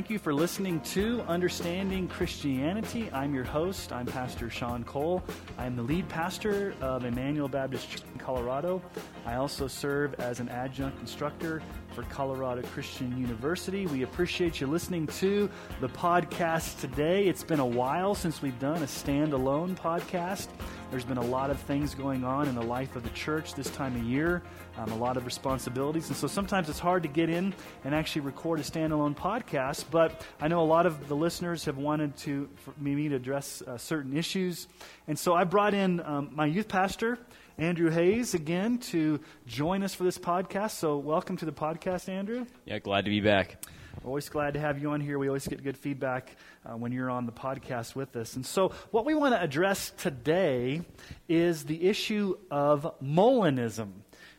thank you for listening to Understanding Christianity. I'm your host. I'm Pastor Sean Cole. I'm the lead pastor of Emmanuel Baptist Church in Colorado. I also serve as an adjunct instructor for Colorado Christian University. We appreciate you listening to the podcast today. It's been a while since we've done a standalone podcast. There's been a lot of things going on in the life of the church this time of year, um, a lot of responsibilities. And so sometimes it's hard to get in and actually record a standalone podcast. But I know a lot of the listeners have wanted to, me to address uh, certain issues. And so I brought in um, my youth pastor, Andrew Hayes, again to join us for this podcast. So welcome to the podcast, Andrew. Yeah, glad to be back. Always glad to have you on here. We always get good feedback uh, when you're on the podcast with us. And so, what we want to address today is the issue of Molinism.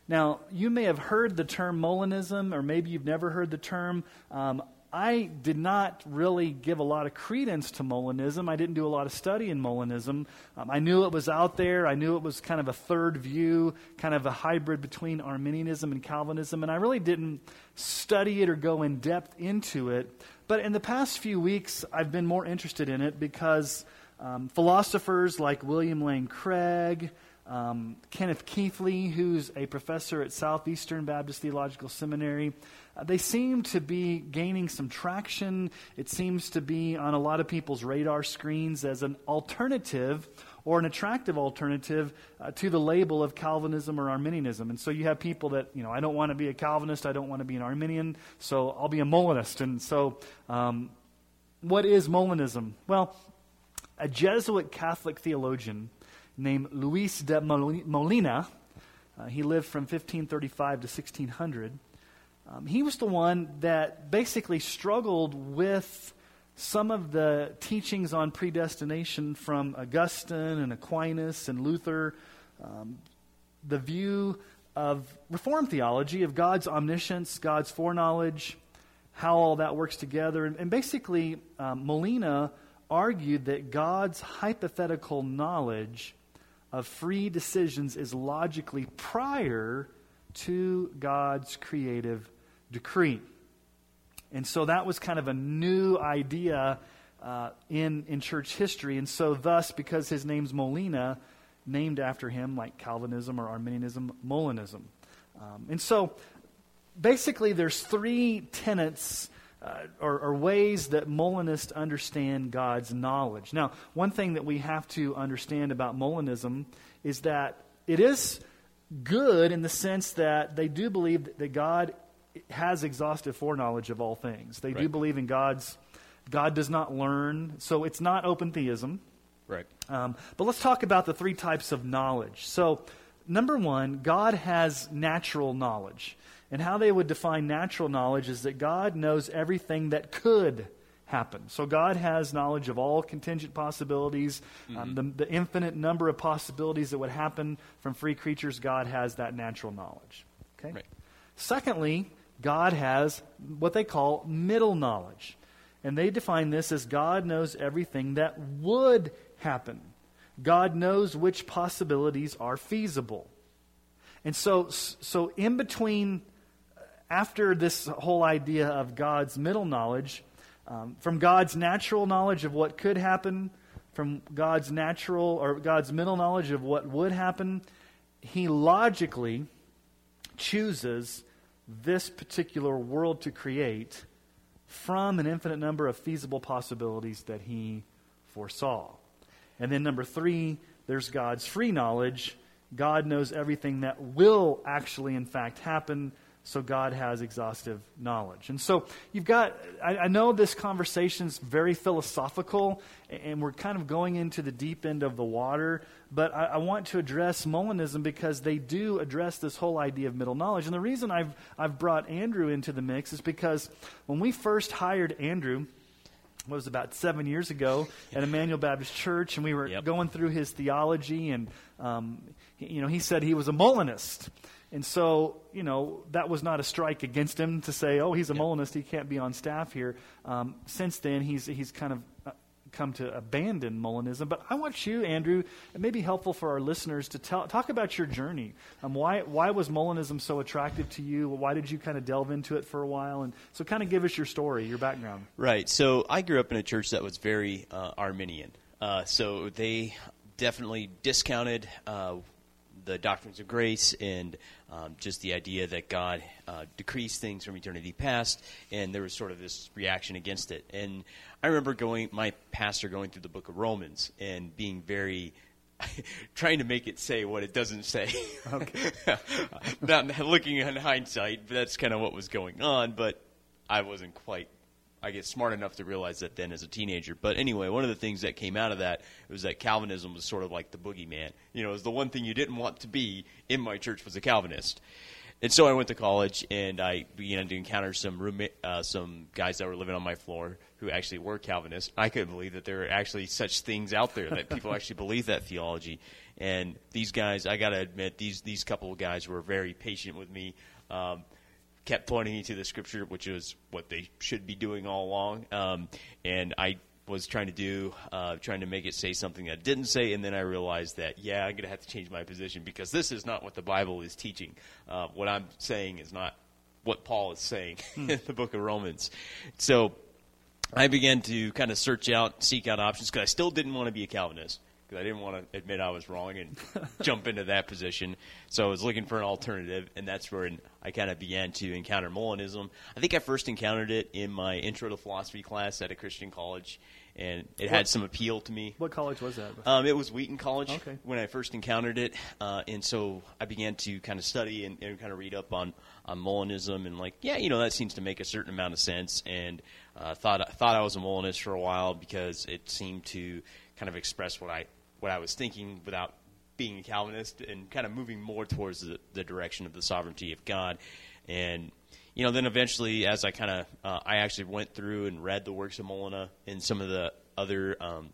Now, you may have heard the term Molinism, or maybe you've never heard the term. Um, I did not really give a lot of credence to Molinism. I didn't do a lot of study in Molinism. Um, I knew it was out there. I knew it was kind of a third view, kind of a hybrid between Arminianism and Calvinism, and I really didn't study it or go in depth into it. But in the past few weeks, I've been more interested in it because um, philosophers like William Lane Craig, um, Kenneth Keathley, who's a professor at Southeastern Baptist Theological Seminary, uh, they seem to be gaining some traction. It seems to be on a lot of people's radar screens as an alternative or an attractive alternative uh, to the label of Calvinism or Arminianism. And so you have people that, you know, I don't want to be a Calvinist, I don't want to be an Arminian, so I'll be a Molinist. And so, um, what is Molinism? Well, a Jesuit Catholic theologian named Luis de Molina, uh, he lived from 1535 to 1600. Um, he was the one that basically struggled with some of the teachings on predestination from Augustine and Aquinas and Luther, um, the view of Reformed theology, of God's omniscience, God's foreknowledge, how all that works together. And, and basically, um, Molina argued that God's hypothetical knowledge of free decisions is logically prior to God's creative decree. And so that was kind of a new idea uh, in, in church history. And so, thus, because his name's Molina, named after him, like Calvinism or Arminianism, Molinism. Um, and so, basically, there's three tenets uh, or, or, ways that Molinists understand God's knowledge. Now, one thing that we have to understand about Molinism is that it is good in the sense that they do believe that God has exhaustive foreknowledge of all things. They right. do believe in God's. God does not learn, so it's not open theism. Right. Um, but let's talk about the three types of knowledge. So, number one, God has natural knowledge. And how they would define natural knowledge is that God knows everything that could happen. So God has knowledge of all contingent possibilities, um, mm-hmm. um, the, the, infinite number of possibilities that would happen from free creatures. God has that natural knowledge. Okay. Right. Secondly, God has what they call middle knowledge. And they define this as God knows everything that would happen. God knows which possibilities are feasible. And so, so in between, after this whole idea of God's middle knowledge, um, from God's natural knowledge of what could happen, from God's natural or God's middle knowledge of what would happen, he logically chooses this particular world to create from an infinite number of feasible possibilities that he foresaw. And then, number three, there's God's free knowledge. God knows everything that will actually, in fact, happen so God has exhaustive knowledge. And so you've got, I, I know this conversation's very philosophical, and we're kind of going into the deep end of the water, but I, I, want to address Molinism because they do address this whole idea of middle knowledge. And the reason I've, I've brought Andrew into the mix is because when we first hired Andrew, what was about seven years ago at Emmanuel Baptist Church, and we were yep. going through his theology, and um, you know, he said he was a Molinist. And so, you know, that was not a strike against him to say, oh, he's a yeah. Molinist, he can't be on staff here. Um, since then, he's, he's kind of uh, come to abandon Molinism. But I want you, Andrew, it may be helpful for our listeners to tell, talk about your journey. Um, why, why was Molinism so attractive to you? Why did you kind of delve into it for a while? And so, kind of give us your story, your background. Right. So, I grew up in a church that was very uh, Arminian. Uh, so, they definitely discounted uh, the doctrines of grace and um, just the idea that God uh, decrees things from eternity past, and there was sort of this reaction against it. And I remember going, my pastor going through the book of Romans and being very trying to make it say what it doesn't say. Okay. Not looking in hindsight, but that's kind of what was going on. But I wasn't quite I guess, smart enough to realize that then as a teenager. But anyway, one of the things that came out of that was that Calvinism was sort of like the boogeyman. You know, it was the one thing you didn't want to be in my church was a Calvinist. And so I went to college and I began to encounter some roommate, uh, some guys that were living on my floor who actually were Calvinists. I couldn't believe that there were actually such things out there that people actually believe that theology. And these guys, I got to admit, these these couple of guys were very patient with me. Um, kept pointing me to the scripture, which is what they should be doing all along. Um, and I was trying to do, uh, trying to make it say something that didn't say, and then I realized that, yeah, I'm going to have to change my position because this is not what the Bible is teaching. Uh, what I'm saying is not what Paul is saying in the book of Romans. So I began to kind of search out, seek out options because I still didn't want to be a Calvinist because I didn't want to admit I was wrong and jump into that position. So I was looking for an alternative, and that's where I kind of began to encounter Molinism. I think I first encountered it in my intro to philosophy class at a Christian college, and it what, had some appeal to me. What college was that? Um, it was Wheaton College okay. when I first encountered it, uh, and so I began to kind of study and, and, kind of read up on on Molinism, and like, yeah, you know, that seems to make a certain amount of sense, and uh, thought thought I was a Molinist for a while because it seemed to kind of express what I what I was thinking without being a Calvinist and kind of moving more towards the, the direction of the sovereignty of God. And you know, then eventually, as I kind of, uh, I actually went through and read the works of Molina and some of the other, um,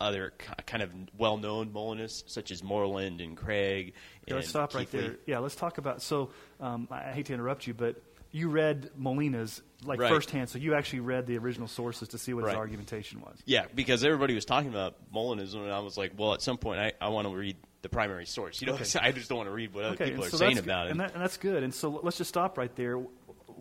other kind of well-known Molinists, such as Moreland and Craig. Yeah, let's stop right there. Yeah, let's talk about. So, um, I hate to interrupt you, but you read Molina's like right. firsthand, so you actually read the original sources to see what right. his argumentation was. Yeah, because everybody was talking about Molinism, and I was like, well, at some point, I, I want to read the primary source. You know, okay. I just don't want to read what other okay, people are so saying about it. And, that, and, that's good. And so let's just stop right there.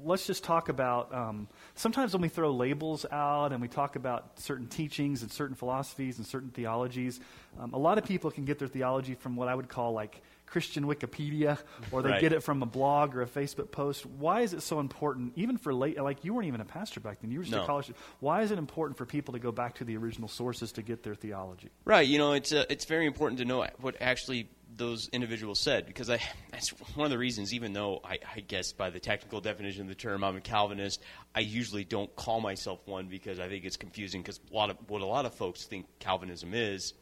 Let's just talk about. Um, sometimes when we throw labels out and we talk about certain teachings and certain philosophies and certain theologies, um, a lot of people can get their theology from what I would call like Christian Wikipedia or they right. get it from a blog or a Facebook post. Why is it so important, even for late, like you weren't even a pastor back then, you were just no. a college. Why is it important for people to go back to the original sources to get their theology? Right. You know, it's, uh, it's very important to know what actually those individuals said because I, that's one of the reasons, even though I, I guess by the technical definition of the term I'm a Calvinist, I usually don't call myself one because I think it's confusing because a lot of, what a lot of folks think Calvinism is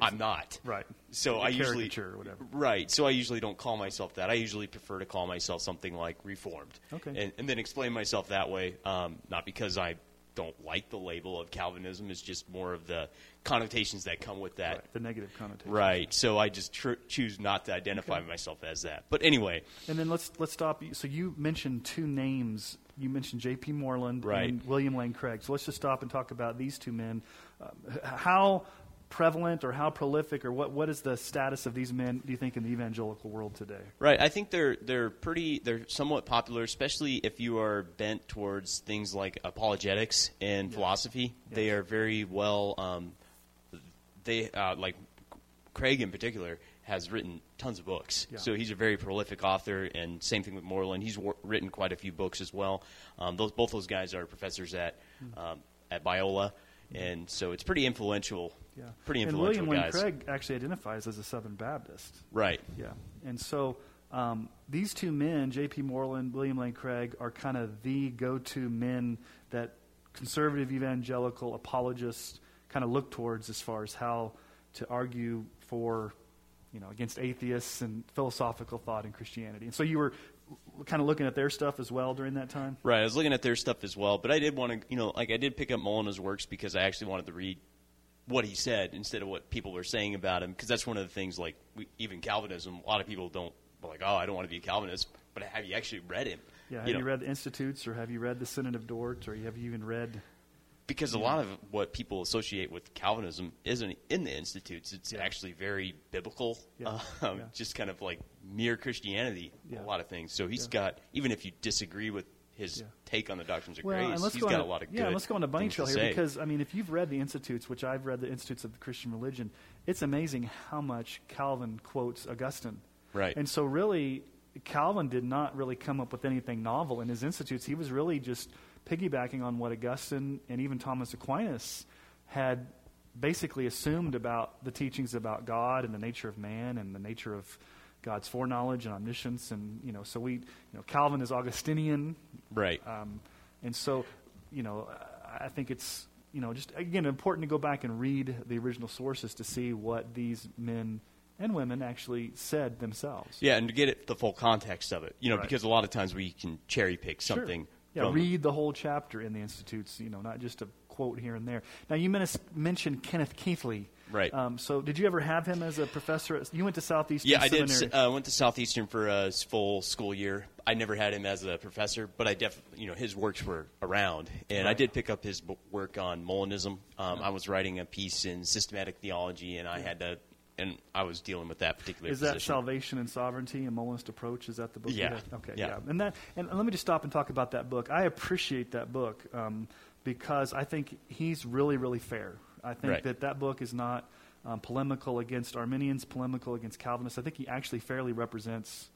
I'm not. Right. So I usually or whatever. Right. So I usually don't call myself that. I usually prefer to call myself something like Reformed. Okay. And, and then explain myself that way. Um, not because I don't like the label of Calvinism. It's just more of the connotations that come with that. Right, the negative connotations. Right. So I just tr- choose not to identify okay. myself as that. But anyway. And then let's let's stop. So you mentioned two names. You mentioned J.P. Moreland right. and William Lane Craig. So let's just stop and talk about these two men. Uh, how prevalent or how prolific or what, what is the status of these men do you think in the evangelical world today right i think they're they're pretty they're somewhat popular especially if you are bent towards things like apologetics and philosophy yes. they are very well um, they uh, like craig in particular has written tons of books yeah. so he's a very prolific author and same thing with moreland he's wor- written quite a few books as well um, those both those guys are professors at hmm. um, at biola and so it's pretty influential. Yeah, pretty influential and William Lane Craig actually identifies as a Southern Baptist. Right. Yeah, and so um, these two men, J.P. Moreland, William Lane Craig, are kind of the go-to men that conservative evangelical apologists kind of look towards as far as how to argue for, you know, against atheists and philosophical thought in Christianity. And so you were kind of looking at their stuff as well during that time? Right, I was looking at their stuff as well, but I did want to, you know, like I did pick up Molina's works because I actually wanted to read what he said instead of what people were saying about him, because that's one of the things. Like we, even Calvinism, a lot of people don't like, oh, I don't want to be a Calvinist, but have you actually read him? Yeah, have you, know? you read the Institutes, or have you read the Synod of Dort, or have you even read because a lot of what people associate with Calvinism isn't in the institutes. It's Yeah. actually very biblical, Yeah. um, Yeah. just kind of like mere Christianity. A lot of things. So he's got even if you disagree with his Yeah. take on the doctrines of Well, grace, he's go got on, a lot of yeah. good Let's go on a bunny trail here say. because I mean, if you've read the Institutes, which I've read the Institutes of the Christian Religion, it's amazing how much Calvin quotes Augustine. Right. And so, really, Calvin did not really come up with anything novel in his Institutes. He was really just piggybacking on what Augustine and even Thomas Aquinas had basically assumed about the teachings about God and the nature of man and the nature of God's foreknowledge and omniscience. And you know, so we, you know, Calvin is Augustinian. right. Um, and so, you know, I think it's, you know, just again important to go back and read the original sources to see what these men and women actually said themselves. Yeah, and to get it, the full context of it, you know, Right. because a lot of times we can cherry pick something. Sure. Yeah, from, read the whole chapter in the Institutes, you know, not just a quote here and there. Now, you men- mentioned Kenneth Keathley. Right. Um, so, did you ever have him as a professor? At, you went to Southeastern Yeah, I did. Seminary. Uh, went to Southeastern for a full school year. I never had him as a professor, but I definitely, you know, his works were around, and I did pick up his work on Molinism. Um, I was writing a piece in systematic theology, and I had to, and I was dealing with that particular. Is that position. Salvation and Sovereignty and Molinist Approach? Is that the book? Yeah. Okay. Yeah. Yeah. And that, and let me just stop and talk about that book. I appreciate that book um, because I think he's really, really fair. I think Right. that that book is not um, polemical against Arminians, polemical against Calvinists. I think he actually fairly represents.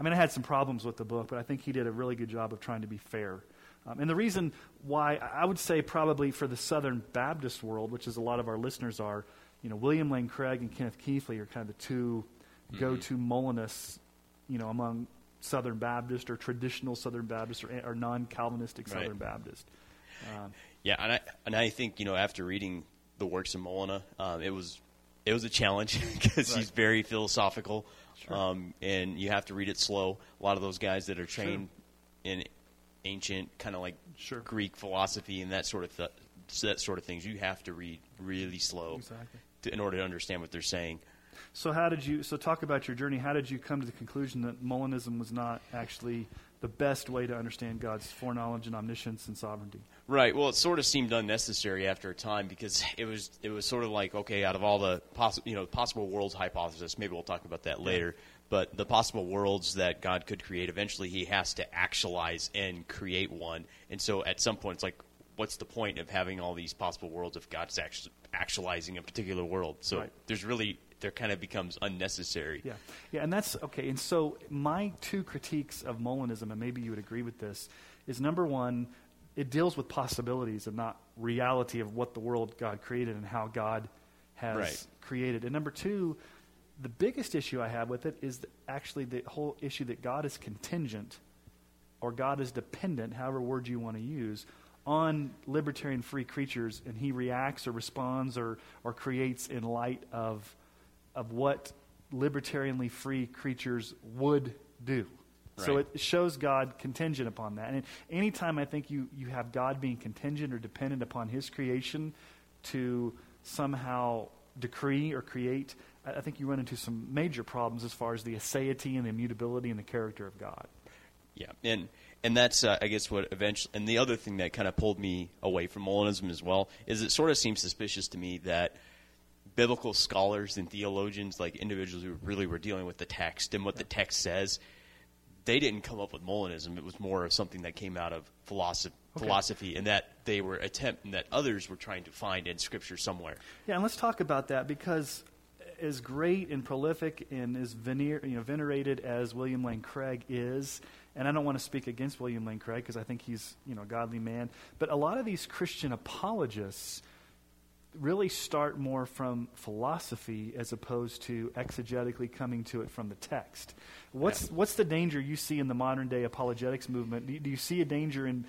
I mean, I had some problems with the book, but I think he did a really good job of trying to be fair. Um, and the reason why I would say probably for the Southern Baptist world, which is a lot of our listeners are, you know, William Lane Craig and Kenneth Keathley are kind of the 2 go-to Molinists, you know, among Southern Baptist or traditional Southern Baptist or, or non-Calvinistic Right. Southern Baptist. Um, Yeah, and I and I think you know after reading the works of Molina, um, it was it was a challenge because he's very philosophical, Sure. um, and you have to read it slow. A lot of those guys that are trained in ancient kind of like Sure. Greek philosophy and that sort of th- that sort of things, you have to read really slow Exactly. to, in order to understand what they're saying. So how did you? So talk about your journey. How did you come to the conclusion that Molinism was not actually the best way to understand God's foreknowledge and omniscience and sovereignty? Right. Well, it sort of seemed unnecessary after a time because it was it was sort of like okay, out of all the possible you know possible worlds hypothesis, maybe we'll talk about that later. But the possible worlds that God could create, eventually He has to actualize and create one. And so at some point, it's like, what's the point of having all these possible worlds if God's actually actualizing a particular world? So Right. there's really there kind of becomes unnecessary. Yeah, yeah, and that's okay. And so my two critiques of Molinism, and maybe you would agree with this, is number one, it deals with possibilities and not reality of what the world God created and how God has Right. created. And number two, the biggest issue I have with it is actually the whole issue that God is contingent or God is dependent, however word you want to use, on libertarian free creatures, and he reacts or responds or, or creates in light of, of what libertarianly free creatures would do. So it shows God contingent upon that. And anytime I think you, you have God being contingent or dependent upon his creation to somehow decree or create, I, I think you run into some major problems as far as the aseity and the immutability and the character of God. Yeah, and and that's uh, I guess what eventually. And the other thing that kind of pulled me away from Molinism as well is it sort of seems suspicious to me that biblical scholars and theologians, like individuals who really were dealing with the text and what the text says, they didn't come up with Molinism. It was more of something that came out of philosophy, Okay. philosophy, and that they were attempting that others were trying to find in Scripture somewhere. Yeah, and let's talk about that because as great and prolific and as vener- you know, venerated as William Lane Craig is, and I don't want to speak against William Lane Craig because I think he's you know a godly man, but a lot of these Christian apologists really start more from philosophy as opposed to exegetically coming to it from the text. What's Yeah. what's the danger you see in the modern day apologetics movement? Do you, do you see a danger in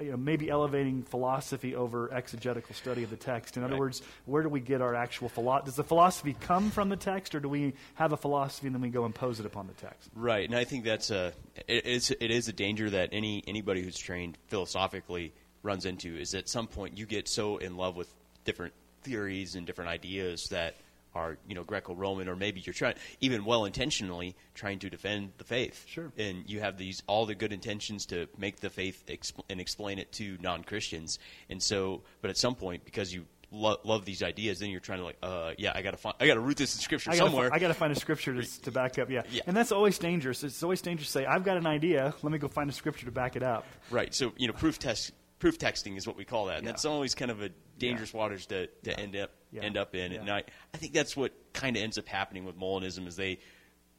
you know, maybe elevating philosophy over exegetical study of the text? In other Right. words, where do we get our actual philosophy? Does the philosophy come from the text, or do we have a philosophy and then we go impose it upon the text? Right, and I think that's a it is it is a danger that any anybody who's trained philosophically runs into is at some point you get so in love with different theories and different ideas that are you know Greco-Roman, or maybe you're trying even well intentionally trying to defend the faith. Sure. And you have these all the good intentions to make the faith exp- and explain it to non-Christians, and so but at some point because you lo- love these ideas, then you're trying to like, uh, yeah, I gotta find, I gotta root this in scripture I gotta, somewhere. fi- I got to find a scripture to, to back up. Yeah. Yeah. and that's always dangerous. It's always dangerous to say, "I've got an idea. Let me go find a scripture to back it up." Right. So you know, proof test, proof texting is what we call that, and Yeah. that's always kind of a dangerous waters to, to end up Yeah. end up in. Yeah. And I, I think that's what kind of ends up happening with Molinism is they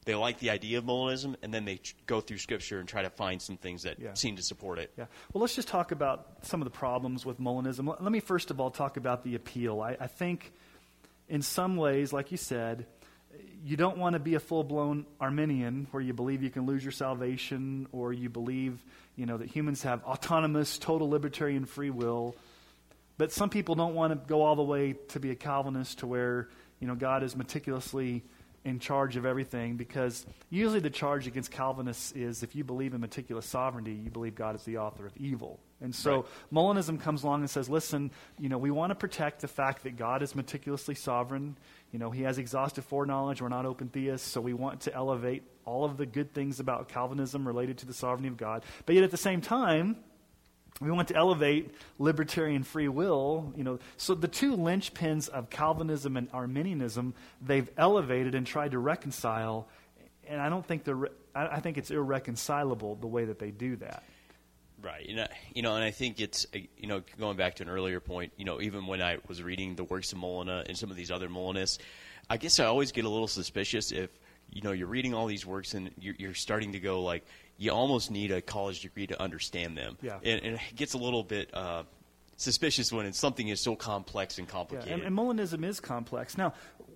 they like the idea of Molinism, and then they tr- go through Scripture and try to find some things that Yeah. seem to support it. Yeah. Well, let's just talk about some of the problems with Molinism. Let let me first of all talk about the appeal. I, I think, in some ways, like you said, you don't want to be a full blown Arminian where you believe you can lose your salvation or you believe you know, that humans have autonomous, total libertarian free will. But some people don't want to go all the way to be a Calvinist to where you know, God is meticulously in charge of everything because usually the charge against Calvinists is if you believe in meticulous sovereignty, you believe God is the author of evil. And so Right. Molinism comes along and says, listen, you know, we want to protect the fact that God is meticulously sovereign. You know, he has exhaustive foreknowledge. We're not open theists, so we want to elevate all of the good things about Calvinism related to the sovereignty of God. But yet at the same time, we want to elevate libertarian free will. You know, so the two linchpins of Calvinism and Arminianism, they've elevated and tried to reconcile, and I don't think they're. re- I I think it's irreconcilable the way that they do that. Right. You know, you know, and I think it's uh, you know going back to an earlier point. You know, even when I was reading the works of Molina and some of these other Molinists, I guess I always get a little suspicious if you know you're reading all these works and you're, you're starting to go like you almost need a college degree to understand them. Yeah. And, and it gets a little bit uh, suspicious when it's something is so complex and Yeah, complicated. and, and Molinism is complex. Now,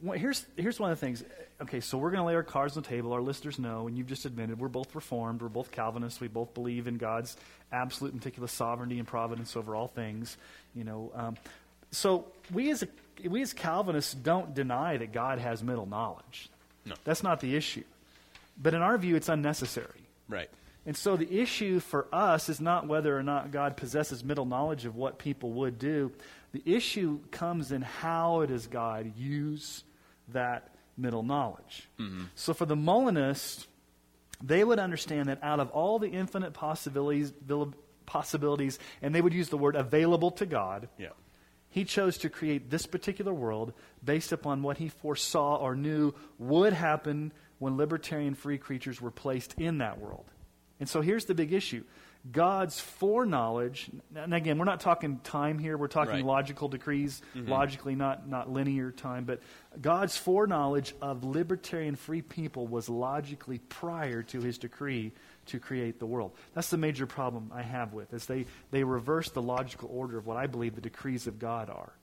wh- here's here's one of the things. Okay, so we're going to lay our cards on the table. Our listeners know, and you've just admitted, we're both Reformed. We're both Calvinists. We both believe in God's absolute meticulous sovereignty and providence over all things. You know, um, so we as a, we as Calvinists don't deny that God has middle knowledge. No. that's not the issue. But in our view, it's unnecessary. right. And so the issue for us is not whether or not God possesses middle knowledge of what people would do. The issue comes in how does God use that middle knowledge. Mm-hmm. So for the Molinist, they would understand that out of all the infinite possibilities, possibilities, and they would use the word available to God, Yeah. He chose to create this particular world based upon what he foresaw or knew would happen when libertarian free creatures were placed in that world. And so here's the big issue God's foreknowledge, and again, we're not talking time here, we're talking Right. logical decrees, mm-hmm. logically, not, not linear time, but God's foreknowledge of libertarian free people was logically prior to his decree to create the world. That's the major problem I have with is they, they reverse the logical order of what I believe the decrees of God are.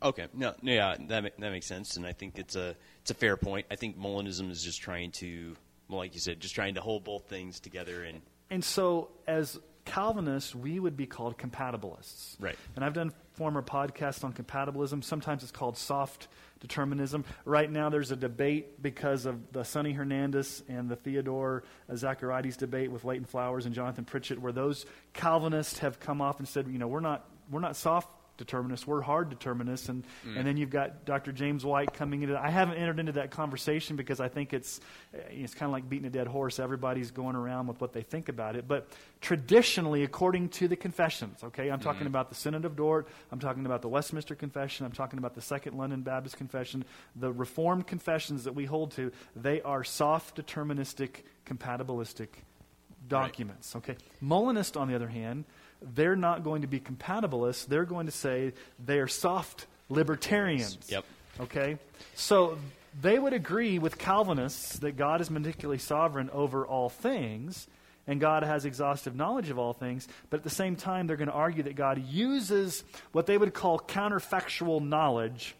Okay, no, no, yeah, that that makes sense, and I think it's a it's a fair point. I think Molinism is just trying to, like you said, just trying to hold both things together and And so, as Calvinists, we would be called compatibilists. Right. And I've done former podcasts on compatibilism. Sometimes it's called soft determinism. Right now, there's a debate because of the Sonny Hernandez and the Theodore Zachariades debate with Leighton Flowers and Jonathan Pritchett, where those Calvinists have come off and said, you know, we're not, we're not soft determinists, we're hard determinists. And, mm. and then you've got Dr. James White coming into I haven't entered into that conversation because I think it's, it's kind of like beating a dead horse. Everybody's going around with what they think about it. But traditionally, according to the confessions, okay, I'm talking mm-hmm. about the Synod of Dort, I'm talking about the Westminster Confession, I'm talking about the Second London Baptist Confession, the Reformed confessions that we hold to, they are soft deterministic, compatibilistic documents. Okay. Molinist, on the other hand, they're not going to be compatibilists. They're going to say they are soft libertarians. Yep. Okay. So they would agree with Calvinists that God is meticulously sovereign over all things and God has exhaustive knowledge of all things, but at the same time, they're going to argue that God uses what they would call counterfactual knowledge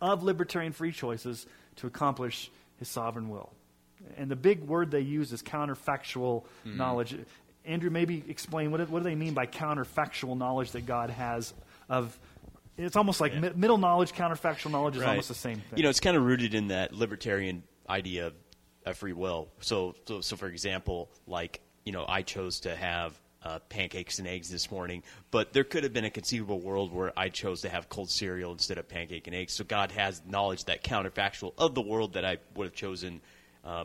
of libertarian free choices to accomplish his sovereign will. And the big word they use is counterfactual mm-hmm. knowledge. Andrew, maybe explain what, what do they mean by counterfactual knowledge that God has of. It's almost like Yeah. mi- middle knowledge, counterfactual knowledge is Right. almost the same thing. You know, it's kind of rooted in that libertarian idea of, of free will. So, so, so for example, like you know, I chose to have uh, pancakes and eggs this morning, but there could have been a conceivable world where I chose to have cold cereal instead of pancake and eggs. So God has knowledge that counterfactual of the world that I would have chosen uh,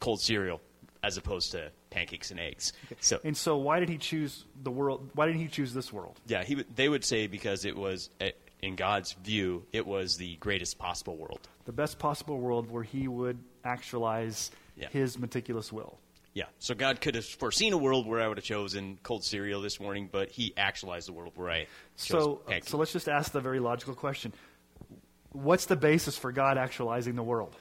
cold cereal as opposed to pancakes and eggs. So And so, why did he choose the world? Why did he choose this world? yeah, he they would say because it was eh, in God's view it was the greatest possible world. The best possible world where he would actualize Yeah. his meticulous will. Yeah, so God could have foreseen a world where I would have chosen cold cereal this morning, but He actualized the world where I So, pancakes. so let's just ask the very logical question: What's the basis for God actualizing the world?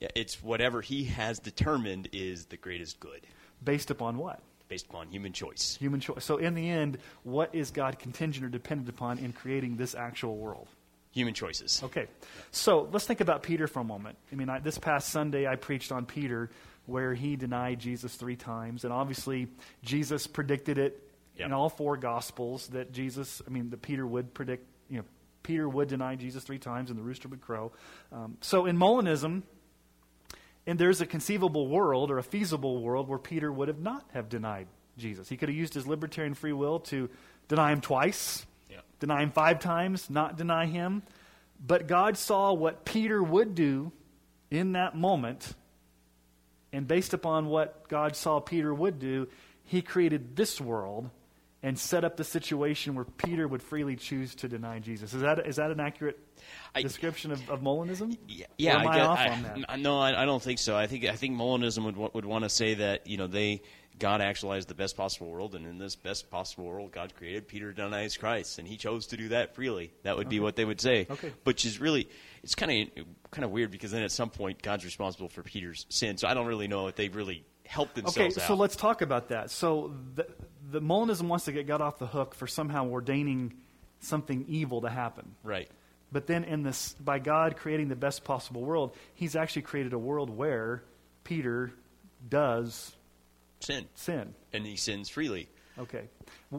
Yeah, it's whatever He has determined is the greatest good, Based upon what? based upon human choice. Human choice. So, in the end, what is God contingent or dependent upon in creating this actual world? Human choices. Okay, so let's think about Peter for a moment. I mean, I, this past Sunday I preached on Peter, where he denied Jesus three times, and obviously Jesus predicted it Yep. in all four Gospels that Jesus, I mean, that Peter would predict, you know, Peter would deny Jesus three times, and the rooster would crow. Um, so in Molinism, and there's a conceivable world or a feasible world where Peter would have not have denied Jesus. He could have used his libertarian free will to deny him twice, Yeah. deny him five times, not deny him. But God saw what Peter would do in that moment, and based upon what God saw Peter would do, he created this world and set up the situation where Peter would freely choose to deny Jesus. Is that, is that an accurate I- description of, of Molinism? Yeah, am I, guess- off I- on that? No, I, I don't think so. I think I think Molinism would would want to say that you know they God actualized the best possible world, and in this best possible world God created, Peter denies Christ, and he chose to do that freely. That would be what they would say. Okay. Which is really it's kind of kind of weird because then at some point God's responsible for Peter's sin. So I don't really know if they really helped themselves. Okay, so out. let's talk about that. So the, the Molinism wants to get God off the hook for somehow ordaining something evil to happen. right. But then, in this, by God creating the best possible world, He's actually created a world where Peter does Sin, sin. and he sins freely. Okay,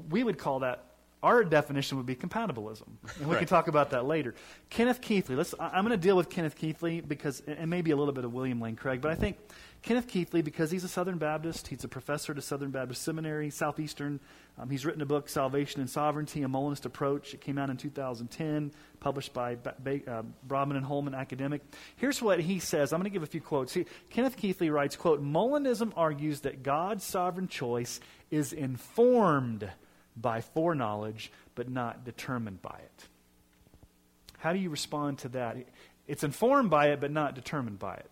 we would call that. Our definition would be compatibilism, and we Right. can talk about that later. Kenneth Keathley. Let's. I'm going to deal with Kenneth Keathley because, and maybe a little bit of William Lane Craig, but I think Kenneth Keathley because he's a Southern Baptist. He's a professor at a Southern Baptist Seminary, Southeastern. Um, he's written a book, Salvation and Sovereignty: A Molinist Approach. It came out in 2010, published by ba- ba- uh, Broadman and Holman Academic. Here's what he says. I'm going to give a few quotes. He, Kenneth Keathley writes, "Quote: Molinism argues that God's sovereign choice is informed." by foreknowledge, but not determined by it. How do you respond to that? It's informed by it, but not determined by it.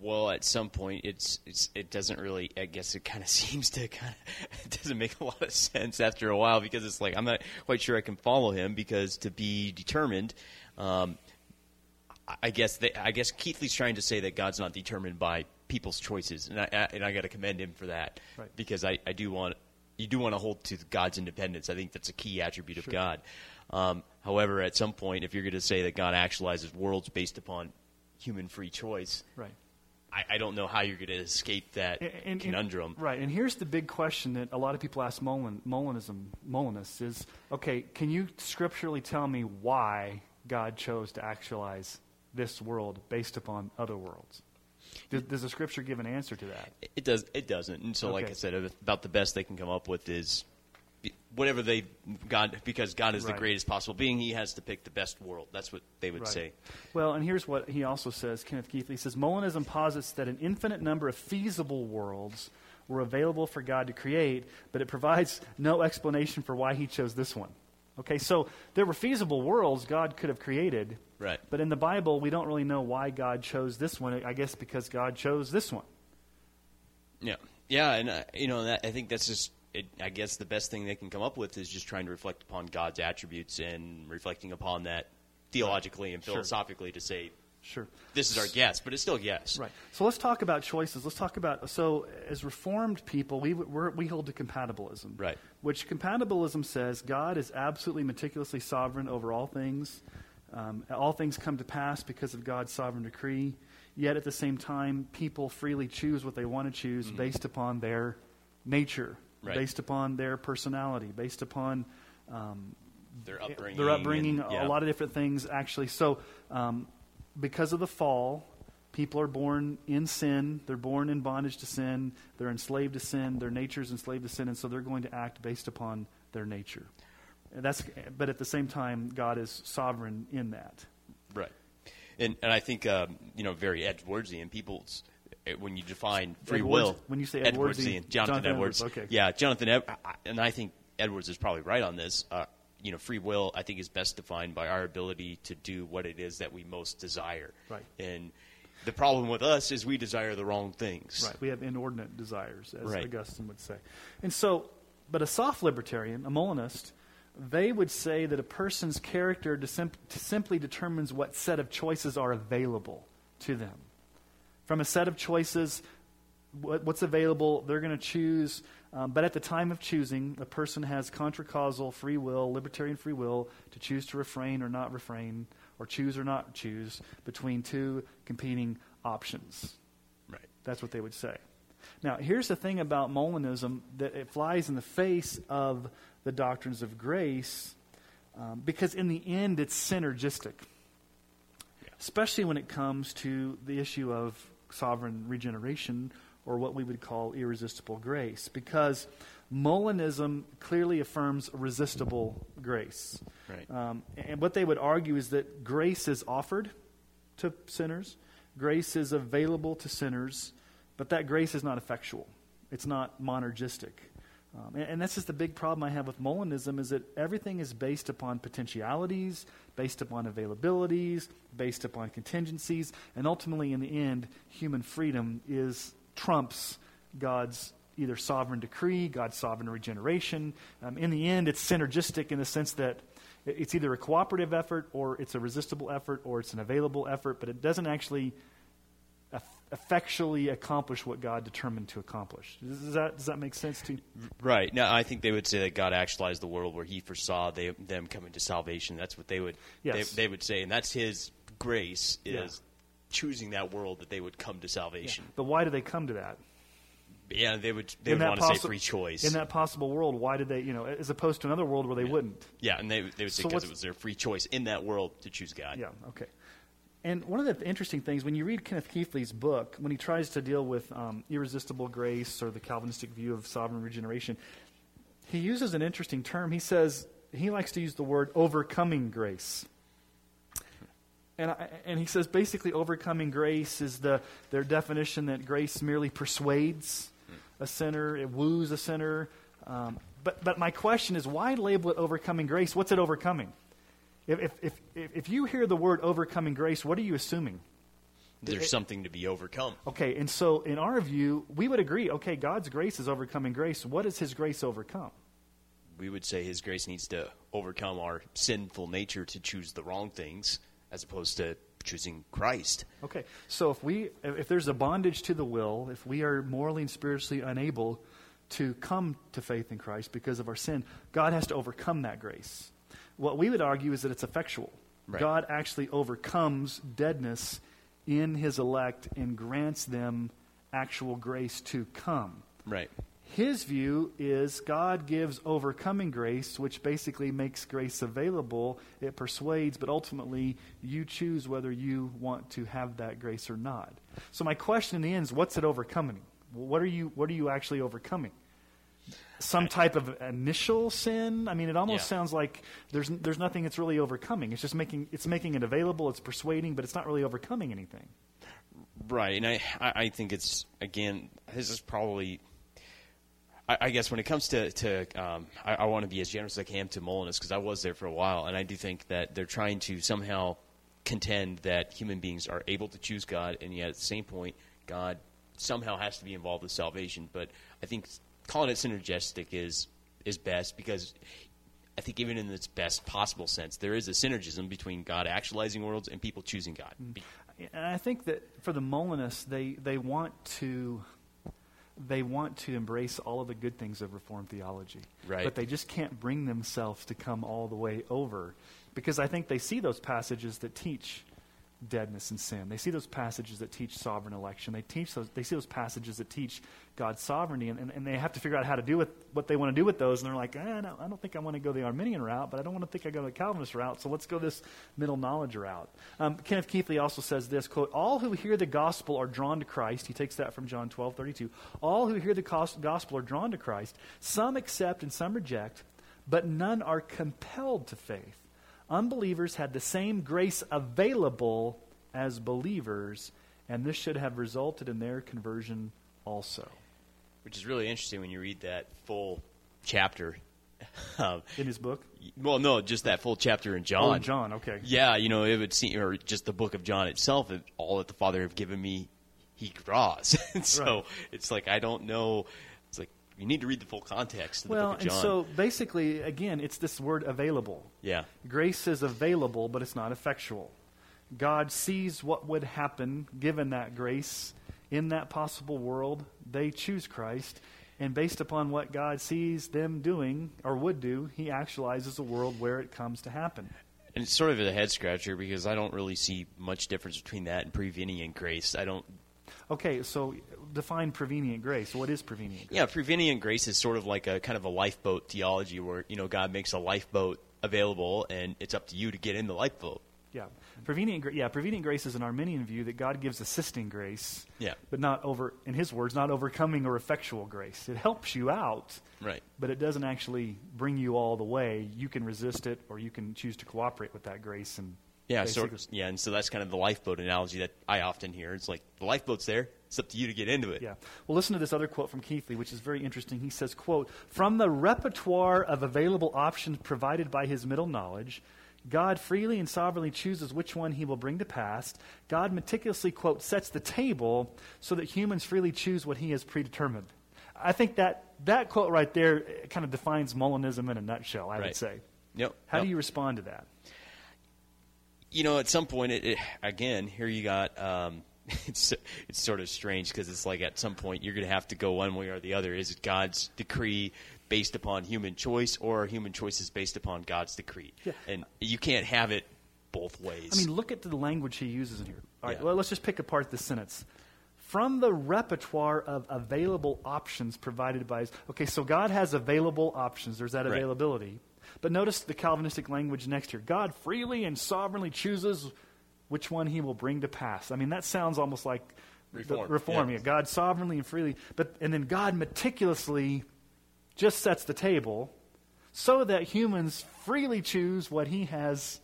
Well, at some point, it's, it's it doesn't really. I guess it kind of seems to kind of it doesn't make a lot of sense after a while because it's like I'm not quite sure I can follow him because to be determined, um, I- guess they, I guess Keathley's trying to say that God's not determined by people's choices, and I, I and I got to commend him for that Right. because I, I do want you do want to hold to God's independence. I think that's a key attribute of God. Um, however, at some point, if you're going to say that God actualizes worlds based upon human free choice, Right. I, I don't know how you're going to escape that And- and- conundrum. right. And here's the big question that a lot of people ask Molin, Molinism, Molinists is okay, can you scripturally tell me why God chose to actualize this world based upon other worlds? Does, does the scripture give an answer to that? It does. It doesn't. And so, like I said, about the best they can come up with is whatever they God because God is Right. the greatest possible being. He has to pick the best world. That's what they would Right. say. Well, and here's what he also says, Kenneth Keathley says Molinism posits that an infinite number of feasible worlds were available for God to create, but it provides no explanation for why he chose this one. Okay, so there were feasible worlds God could have created, Right. but in the Bible, we don't really know why God chose this one. I guess because God chose this one. Yeah. Yeah. And uh, you know, that, I think that's just. It, I guess the best thing they can come up with is just trying to reflect upon God's attributes and reflecting upon that theologically and Sure. philosophically to say Sure. this is our guess, but it's still a guess. Right. So let's talk about choices. Let's talk about so as Reformed people, we we're, we hold to compatibilism. Right. Which compatibilism says God is absolutely meticulously sovereign over all things. Um, all things come to pass because of God's sovereign decree. Yet at the same time, people freely choose what they want to choose based upon their nature, Right. based upon their personality, based upon um, Their upbringing. their upbringing, and- yeah. a lot of different things actually. So, um, because of the fall, People are born in sin. They're born in bondage to sin. They're enslaved to sin. Their nature's enslaved to sin, and so they're going to act based upon their nature. And that's, but at the same time, God is sovereign in that. Right. And, and I think, um, you know, very Edwardsian, people's, when you define free Edwards- will. when you say Edwardsian, Edwardsian, Jonathan, Jonathan Edwards. Edwards, okay. Yeah, Jonathan, Ed- and I think Edwards is probably right on this. Uh, you know, free will, I think, is best defined by our ability to do what it is that we most desire. Right. And the problem with us is we desire the wrong things. Right. We have inordinate desires, as Right. Augustine would say. And so, but a soft libertarian, a Molinist, they would say that a person's character to sim- to simply determines what set of choices are available to them. From a set of choices, what, what's available, they're going to choose. Um, but at the time of choosing, a person has contracausal free will, libertarian free will, to choose to refrain or not refrain, or choose or not choose between two competing options. Right. That's what they would say. Now, here's the thing about Molinism that it flies in the face of the doctrines of grace um, because, in the end, it's synergistic, especially when it comes to the issue of sovereign regeneration or what we would call irresistible grace. Because Molinism clearly affirms resistible grace. Right. Um, and what they would argue is that grace is offered to sinners, grace is available to sinners, but that grace is not effectual. It's not monergistic. Um, and, and that's just the big problem I have with Molinism is that everything is based upon potentialities, based upon availabilities, based upon contingencies, and ultimately, in the end, human freedom is trumps God's either sovereign decree, God's sovereign regeneration. Um, in the end, it's synergistic in the sense that it's either a cooperative effort or it's a resistible effort or it's an available effort, but it doesn't actually effectually accomplish what God determined to accomplish. Does that, does that make sense to you? Right. No, I think they would say that God actualized the world where He foresaw they, them coming to salvation. That's what they would Yes. they, they would say, and that's His grace is Yeah. choosing that world that they would come to salvation. But why do they come to that? Yeah, they would they In would want to say free choice. In that possible world, why did they, you know, as opposed to another world where they wouldn't? yeah, and they they would say because what's- it was their free choice in that world to choose God. Yeah, okay. And one of the interesting things, when you read Kenneth Keathley's book, when he tries to deal with um, irresistible grace or the Calvinistic view of sovereign regeneration, he uses an interesting term. He says he likes to use the word overcoming grace. And, I, and he says basically overcoming grace is the, their definition that grace merely persuades a sinner, it woos a sinner. Um, but, but my question is why label it overcoming grace? What's it overcoming? If, if, if, if if you hear the word overcoming grace, what are you assuming? There's It- something to be overcome. Okay, and so in our view, we would agree, okay, God's grace is overcoming grace. What does his grace overcome? We would say His grace needs to overcome our sinful nature to choose the wrong things, as opposed to choosing Christ. Okay, so if we if there's a bondage to the will, if we are morally and spiritually unable to come to faith in Christ because of our sin, God has to overcome that grace. What we would argue is that it's effectual. Right. God actually overcomes deadness in his elect and grants them actual grace to come. Right. His view is God gives overcoming grace, which basically makes grace available. It persuades, but ultimately you choose whether you want to have that grace or not. So my question in the end is, what's it overcoming? What are you? What are you actually overcoming? Some type of initial sin. I mean, it almost Yeah. sounds like there's there's nothing it's really overcoming. It's just making it's making it available. It's persuading, but it's not really overcoming anything. Right, and I, I I think it's again. This is probably. I, I guess when it comes to to, um, I, I want to be as generous as I can to Molinus because I was there for a while, and I do think that they're trying to somehow contend that human beings are able to choose God, and yet at the same point, God somehow has to be involved with salvation. But I think calling it synergistic is is best because I think even in its best possible sense, there is a synergism between God actualizing worlds and people choosing God. Mm-hmm. And I think that for the Molinists, they, they want to they want to embrace all of the good things of Reformed theology, Right. But they just can't bring themselves to come all the way over, because I think they see those passages that teach deadness and sin. They see those passages that teach sovereign election. They teach those. They see those passages that teach God's sovereignty, and, and, and they have to figure out how to do with what they want to do with those. And they're like, eh, no, I don't think I want to go the Arminian route, but I don't want to think I go the Calvinist route. So let's go this middle knowledge route. Um, Kenneth Keathley also says this quote: All who hear the gospel are drawn to Christ. He takes that from John twelve thirty two. All who hear the gospel are drawn to Christ. Some accept and some reject, but none are compelled to faith unbelievers had the same grace available as believers, and this should have resulted in their conversion also. Which is really interesting when you read that full chapter. Um, in his book? Well, no, just that full chapter in John. Oh, John, okay. Yeah, you know, it would seem, or just the book of John itself, all that the Father have given me, he draws. and so right. it's like, I don't know. You need to read the full context of well, the book of John. and so basically, again, it's this word available. Yeah. Grace is available, but it's not effectual. God sees what would happen given that grace in that possible world. They choose Christ. And based upon what God sees them doing or would do, He actualizes a world where it comes to happen. And it's sort of a head scratcher because I don't really see much difference between that and prevenient grace. I don't Okay, so define prevenient grace. What is prevenient grace? Yeah, prevenient grace is sort of like a kind of a lifeboat theology where, you know, God makes a lifeboat available and it's up to you to get in the lifeboat. Yeah. Prevenient, yeah, prevenient grace is an Arminian view that God gives assisting grace, yeah. but not over, in His words, not overcoming or effectual grace. It helps you out, right? But it doesn't actually bring you all the way. You can resist it, or you can choose to cooperate with that grace and yeah, of, yeah, and so that's kind of the lifeboat analogy that I often hear. It's like the lifeboat's there; it's up to you to get into it. Yeah. Well, listen to this other quote from Keathley, which is very interesting. He says, "quote From the repertoire of available options provided by His middle knowledge." God freely and sovereignly chooses which one he will bring to pass. God meticulously, quote, sets the table so that humans freely choose what he has predetermined. I think that, that quote right there kind of defines Molinism in a nutshell, I right. would say. Yep. How yep. do you respond to that? you know, at some point, it, it again, here you got. Um, it's it's sort of strange because it's like at some point you're going to have to go one way or the other. Is it God's decree based upon human choice, or human choice is based upon God's decree? Yeah. And you can't have it both ways. I mean, look at the language he uses in here. All right, yeah. well, let's just pick apart this sentence. From the repertoire of available options provided by his. Okay, so God has available options. There's that availability. Right. But notice the Calvinistic language next here. God freely and sovereignly chooses which one he will bring to pass. I mean, that sounds almost like reform. reform. Yeah. God sovereignly and freely, but and then God meticulously just sets the table so that humans freely choose what he has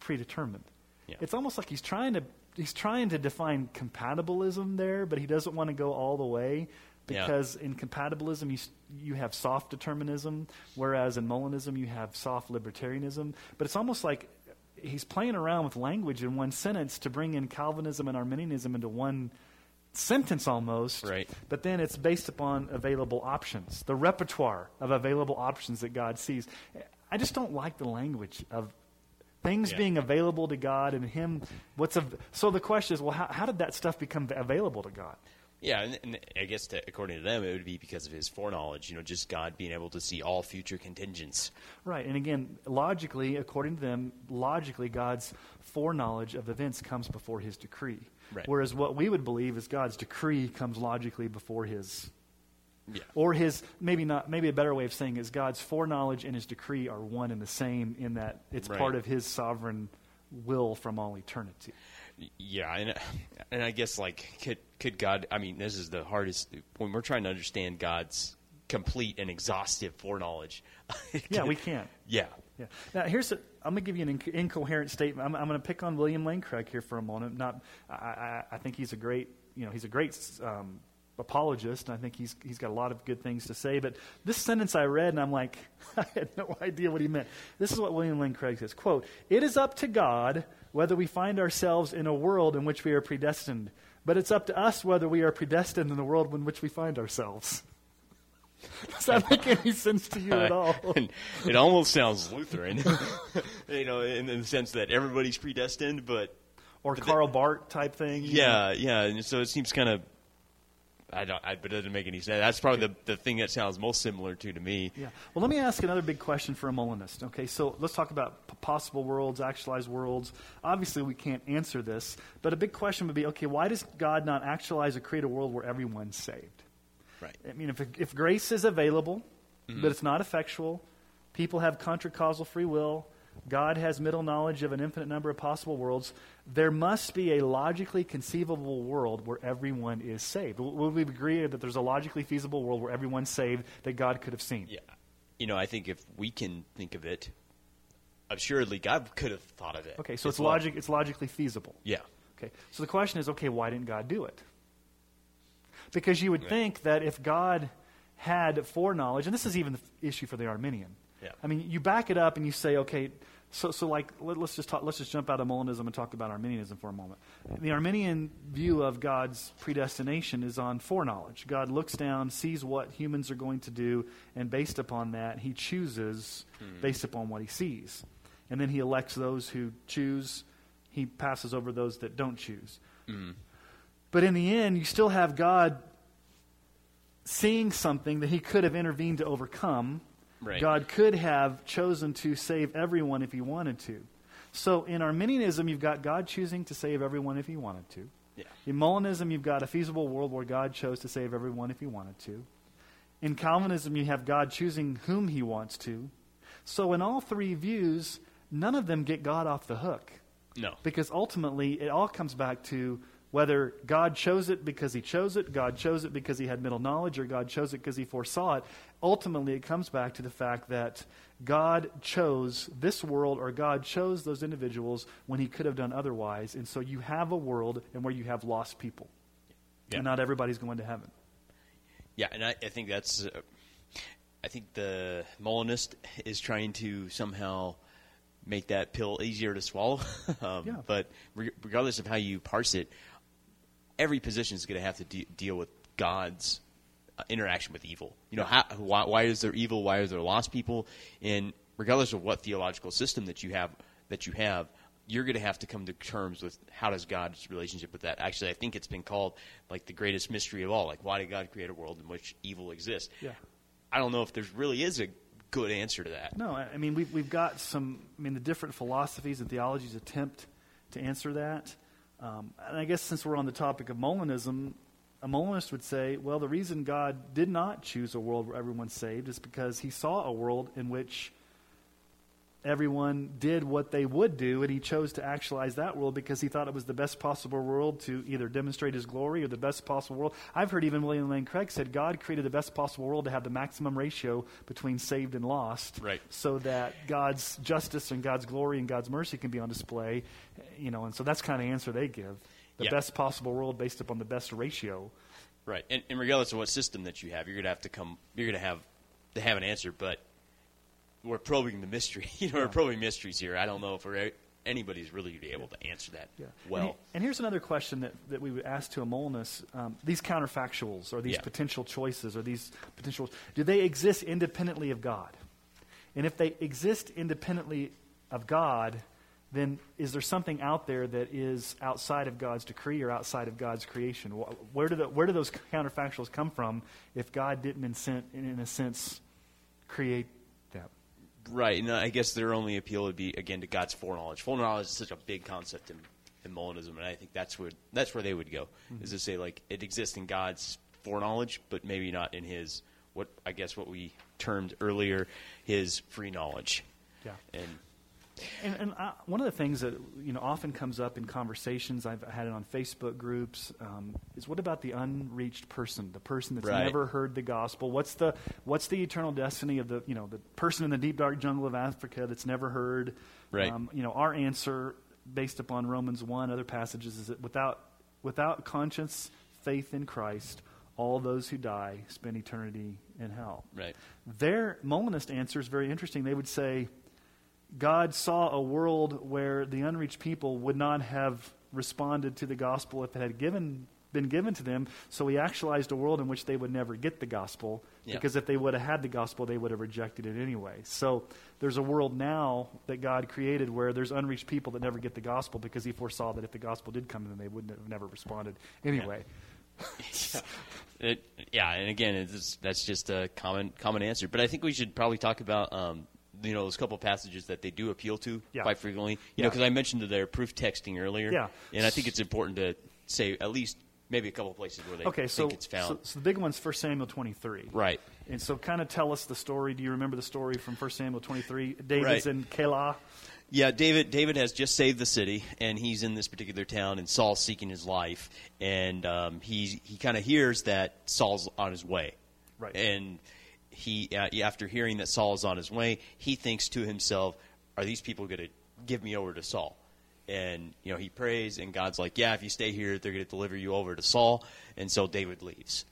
predetermined. Yeah. It's almost like he's trying to he's trying to define compatibilism there, but he doesn't want to go all the way because yeah. in compatibilism you you have soft determinism, whereas in Molinism you have soft libertarianism. But it's almost like he's playing around with language in one sentence to bring in Calvinism and Arminianism into one sentence almost. Right. But then it's based upon available options, the repertoire of available options that God sees. I just don't like the language of things yeah. being available to God and Him. What's av- so the question is, well, how, how did that stuff become available to God? Yeah, and, and I guess to, according to them, it would be because of his foreknowledge. You know, just God being able to see all future contingents. Right, and again, logically, according to them, logically, God's foreknowledge of events comes before His decree. Right. Whereas what we would believe is God's decree comes logically before His. Yeah. Or his maybe not maybe a better way of saying is God's foreknowledge and his decree are one and the same in that it's right. part of his sovereign will from all eternity. Yeah, and and I guess like could could God? I mean, this is the hardest when we're trying to understand God's complete and exhaustive foreknowledge. yeah, we can't. Yeah. Yeah. Now here's a, I'm going to give you an inc- incoherent statement. I'm, I'm going to pick on William Lane Craig here for a moment. Not, I, I, I think he's a great, you know, he's a great um, apologist, and I think he's he's got a lot of good things to say. But this sentence I read, and I'm like, I had no idea what he meant. This is what William Lane Craig says: "Quote: It is up to God whether we find ourselves in a world in which we are predestined, but it's up to us whether we are predestined in the world in which we find ourselves." Does that make any sense to you at all? it almost sounds Lutheran, you know, in, in, the sense that everybody's predestined, but or Karl Barth type thing. Yeah, know? yeah. And so it seems kind of I don't. I, but it doesn't make any sense. That's probably the, the thing that sounds most similar to to me. Yeah. Well, let me ask another big question for a Molinist. Okay, so let's talk about p- possible worlds, actualized worlds. Obviously, we can't answer this, but a big question would be: Okay, why does God not actualize or create a world where everyone's saved? Right. I mean, if if grace is available, Mm-hmm. but it's not effectual, people have contra-causal free will. God has middle knowledge of an infinite number of possible worlds. There must be a logically conceivable world where everyone is saved. Would we agree that there's a logically feasible world where everyone's saved that God could have seen? Yeah. You know, I think if we can think of it, assuredly God could have thought of it. Okay, so as it's logic. It's logically feasible. Yeah. Okay, so the question is, okay, why didn't God do it? Because you would think that if God had foreknowledge, and this is even the issue for the Arminian. Yeah. I mean, you back it up and you say, okay, so, so like let, us just talk, let's just jump out of Molinism and talk about Arminianism for a moment. The Arminian view of God's predestination is on foreknowledge. God looks down, sees what humans are going to do, and based upon that, He chooses hmm. based upon what He sees, and then He elects those who choose. He passes over those that don't choose. Hmm. But in the end, you still have God seeing something that he could have intervened to overcome. Right. God could have chosen to save everyone if he wanted to. So in Arminianism, you've got God choosing to save everyone if he wanted to. Yeah. In Molinism, you've got a feasible world where God chose to save everyone if he wanted to. In Calvinism, you have God choosing whom he wants to. So in all three views, none of them get God off the hook. No. Because ultimately, it all comes back to whether God chose it because he chose it, God chose it because he had middle knowledge, or God chose it because he foresaw it. Ultimately, it comes back to the fact that God chose this world, or God chose those individuals when he could have done otherwise. And so you have a world and where you have lost people. Yeah. And not everybody's going to heaven. Yeah, and I, I think that's. Uh, I think the Molinist is trying to somehow make that pill easier to swallow. um, Yeah. But re- regardless of how you parse it, every position is going to have to de- deal with God's uh, interaction with evil. You know, how, why, why is there evil? Why is there lost people? And regardless of what theological system that you have, that you have, you're going to have to come to terms with how does God's relationship with that. Actually, I think it's been called like the greatest mystery of all. Like, why did God create a world in which evil exists? Yeah. I don't know if there really is a good answer to that. No, I I mean, we've, we've got some, I mean, the different philosophies and theologies attempt to answer that. Um, and I guess since we're on the topic of Molinism, a Molinist would say, well, the reason God did not choose a world where everyone's saved is because he saw a world in which everyone did what they would do, and he chose to actualize that world because he thought it was the best possible world to either demonstrate his glory or the best possible world. I've heard even William Lane Craig said God created the best possible world to have the maximum ratio between saved and lost, Right. so that God's justice and God's glory and God's mercy can be on display. You know, and so that's kind of answer they give. The Yeah. best possible world based upon the best ratio. Right, and, and regardless of what system that you have, you're going to have to come. You're going to have to have an answer. But we're probing the mystery. You know, we're probing mysteries here. I don't know if we're, anybody's really going to be able to answer that Yeah. well. And, he- and here's another question that, that we would ask to a. Um, these counterfactuals or these Yeah. potential choices or these potential, do they exist independently of God? And if they exist independently of God, then is there something out there that is outside of God's decree or outside of God's creation? Where do, the, where do those counterfactuals come from if God didn't, in, in a sense, create? Right, and I guess their only appeal would be again to God's foreknowledge. Foreknowledge is such a big concept in, in Molinism, and I think that's where that's where they would go mm-hmm. is to say like it exists in God's foreknowledge, but maybe not in His what I guess what we termed earlier His free knowledge. Yeah. And And, and I, one of the things that you know often comes up in conversations, I've had it on Facebook groups, um, is what about the unreached person, the person that's Right. never heard the gospel? What's the what's the eternal destiny of the you know the person in the deep dark jungle of Africa that's never heard? Right. Um, you know, our answer based upon Romans one, other passages, is that without without conscience, faith in Christ, all those who die spend eternity in hell. right, Their Molinist answer is very interesting. They would say, God saw a world where the unreached people would not have responded to the gospel if it had given, been given to them, so he actualized a world in which they would never get the gospel, Yeah. because if they would have had the gospel, they would have rejected it anyway. So there's a world now that God created where there's unreached people that never get the gospel because he foresaw that if the gospel did come then they wouldn't have never responded anyway. It, yeah, and again, it's, that's just a common common answer. But I think we should probably talk about um, you know those couple passages that they do appeal to Yeah. quite frequently. You Yeah. know, because I mentioned their proof texting earlier. Yeah. and I think it's important to say at least maybe a couple places where they Okay, so, it's found. so so the big one's 1 Samuel 23. right. And so, kind of tell us the story. Do you remember the story from 1 Samuel 23? David's Right. in Keilah. Yeah, David. David has just saved the city, and he's in this particular town, and Saul's seeking his life, and um, he he kind of hears that Saul's on his way, Right. And he, uh, after hearing that Saul is on his way, he thinks to himself, "Are these people going to give me over to Saul?" And you know, he prays, and God's like, "Yeah, if you stay here, they're going to deliver you over to Saul." And so David leaves,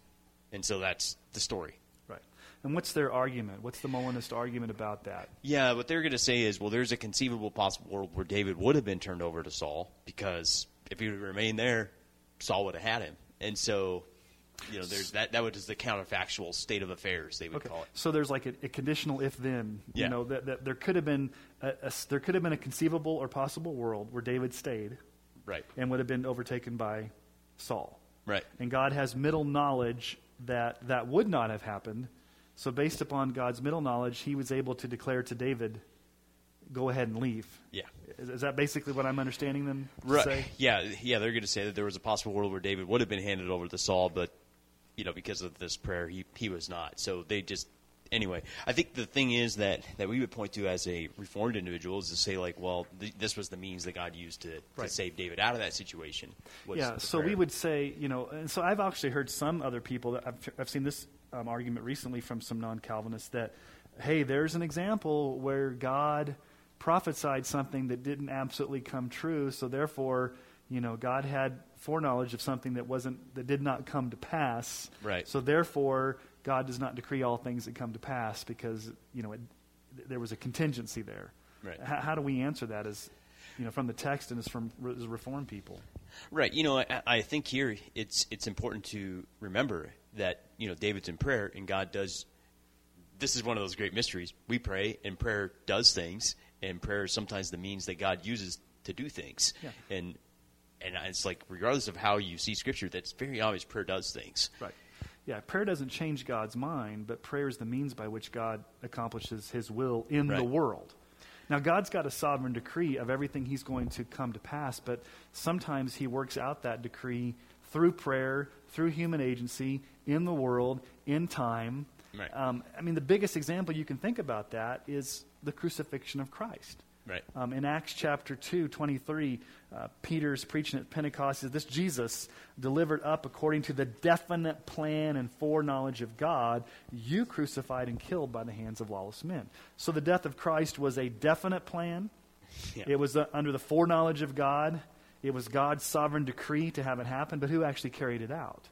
and so that's the story. Right. And what's their argument? What's the Molinist argument about that? Yeah, what they're going to say is, well, there's a conceivable possible world where David would have been turned over to Saul because if he would have remained there, Saul would have had him. And so, you know, there's that. That was the counterfactual state of affairs they would Okay. call it. So there's like a, a conditional if then. You Yeah. know that, that there could have been a, a there could have been a conceivable or possible world where David stayed Right. and would have been overtaken by Saul. Right. And God has middle knowledge that that would not have happened. So based upon God's middle knowledge, he was able to declare to David, "Go ahead and leave." Yeah. Is, is that basically what I'm understanding them to Right. say? Yeah. Yeah. They're going to say that there was a possible world where David would have been handed over to Saul, but you know, because of this prayer, he he was not. So they just. Anyway, I think the thing is that, that we would point to as a reformed individual is to say like, well, th- this was the means that God used to, to save David out of that situation. Yeah, so we would say, you know, and so I've actually heard some other people that I've, I've seen this um, argument recently from some non Calvinists that, hey, there's an example where God prophesied something that didn't absolutely come true, so therefore, you know, God had foreknowledge of something that wasn't that did not come to pass. Right. So therefore, God does not decree all things that come to pass because you know it, there was a contingency there. Right. How, how do we answer that as you know from the text and as from as Reformed people? Right. You know, I, I think here it's it's important to remember that you know David's in prayer and God does. This is one of those great mysteries. We pray and prayer does things, and prayer is sometimes the means that God uses to do things. Yeah. And and it's like regardless of how you see Scripture, that's very obvious. Prayer does things. Right. Yeah, prayer doesn't change God's mind, but prayer is the means by which God accomplishes his will in the world. Now, God's got a sovereign decree of everything he's going to come to pass, but sometimes he works out that decree through prayer, through human agency, in the world, in time. Right. Um, I mean, the biggest example you can think about that is the crucifixion of Christ. Right. Um, in Acts chapter 2, 23, uh, Peter's preaching at Pentecost says, This Jesus, delivered up according to the definite plan and foreknowledge of God, you crucified and killed by the hands of lawless men. So the death of Christ was a definite plan. Yeah. It was uh, under the foreknowledge of God. It was God's sovereign decree to have it happen, but who actually carried it out?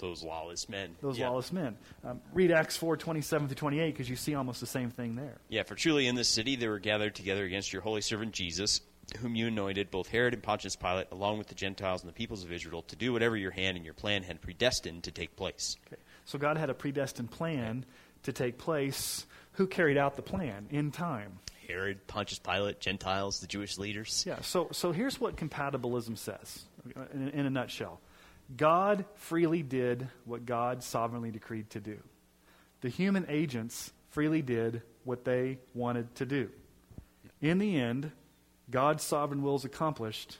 Those lawless men. Those Yeah. lawless men. Um, read Acts 4, 27 through 28, because you see almost the same thing there. Yeah, for truly in this city they were gathered together against your holy servant Jesus, whom you anointed, both Herod and Pontius Pilate, along with the Gentiles and the peoples of Israel, to do whatever your hand and your plan had predestined to take place. Okay. So God had a predestined plan to take place. Who carried out the plan in time? Herod, Pontius Pilate, Gentiles, the Jewish leaders. Yeah. So, so here's what compatibilism says in, in a nutshell God freely did what God sovereignly decreed to do, the human agents freely did what they wanted to do. In the end, God's sovereign will is accomplished,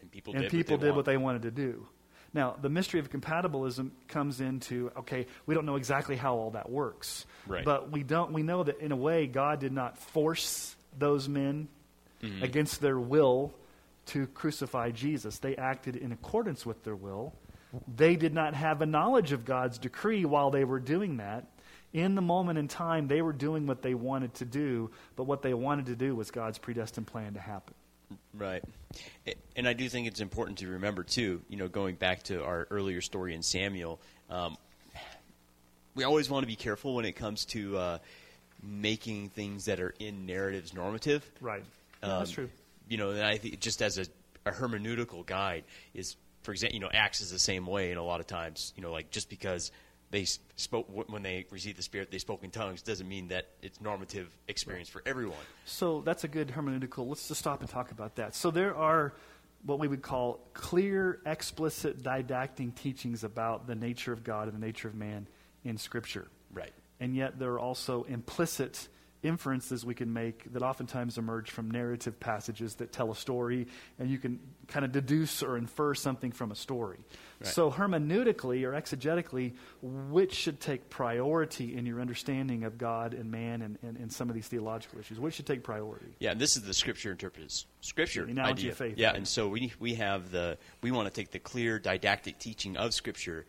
And people and did people what they did what they wanted to do. Now, the mystery of compatibilism comes into okay, we don't know exactly how all that works, Right. but we don't. We know that in a way, God did not force those men Mm-hmm. against their will to crucify Jesus. They acted in accordance with their will. They did not have a knowledge of God's decree while they were doing that. In the moment in time, they were doing what they wanted to do, but what they wanted to do was God's predestined plan to happen. Right. And I do think it's important to remember, too, you know, going back to our earlier story in Samuel, um, we always want to be careful when it comes to uh, making things that are in narratives normative. Right. Yeah, that's Um, true. You know, and I think just as a, a hermeneutical guide is, for example, you know, Acts is the same way. And a lot of times, you know, like just because they spoke when they received the Spirit, they spoke in tongues, doesn't mean that it's normative experience for everyone. So that's a good hermeneutical. Let's just stop and talk about that. So there are what we would call clear, explicit, didactic teachings about the nature of God and the nature of man in Scripture. Right. And yet there are also implicit inferences we can make that oftentimes emerge from narrative passages that tell a story, and you can kind of deduce or infer something from a story. Right. So, hermeneutically or exegetically, which should take priority in your understanding of God and man and, and, and some of these theological issues? Which should take priority? Yeah, and this is the scripture interprets scripture The analogy idea. of faith, Yeah, right? and so we we have the we want to take the clear didactic teaching of scripture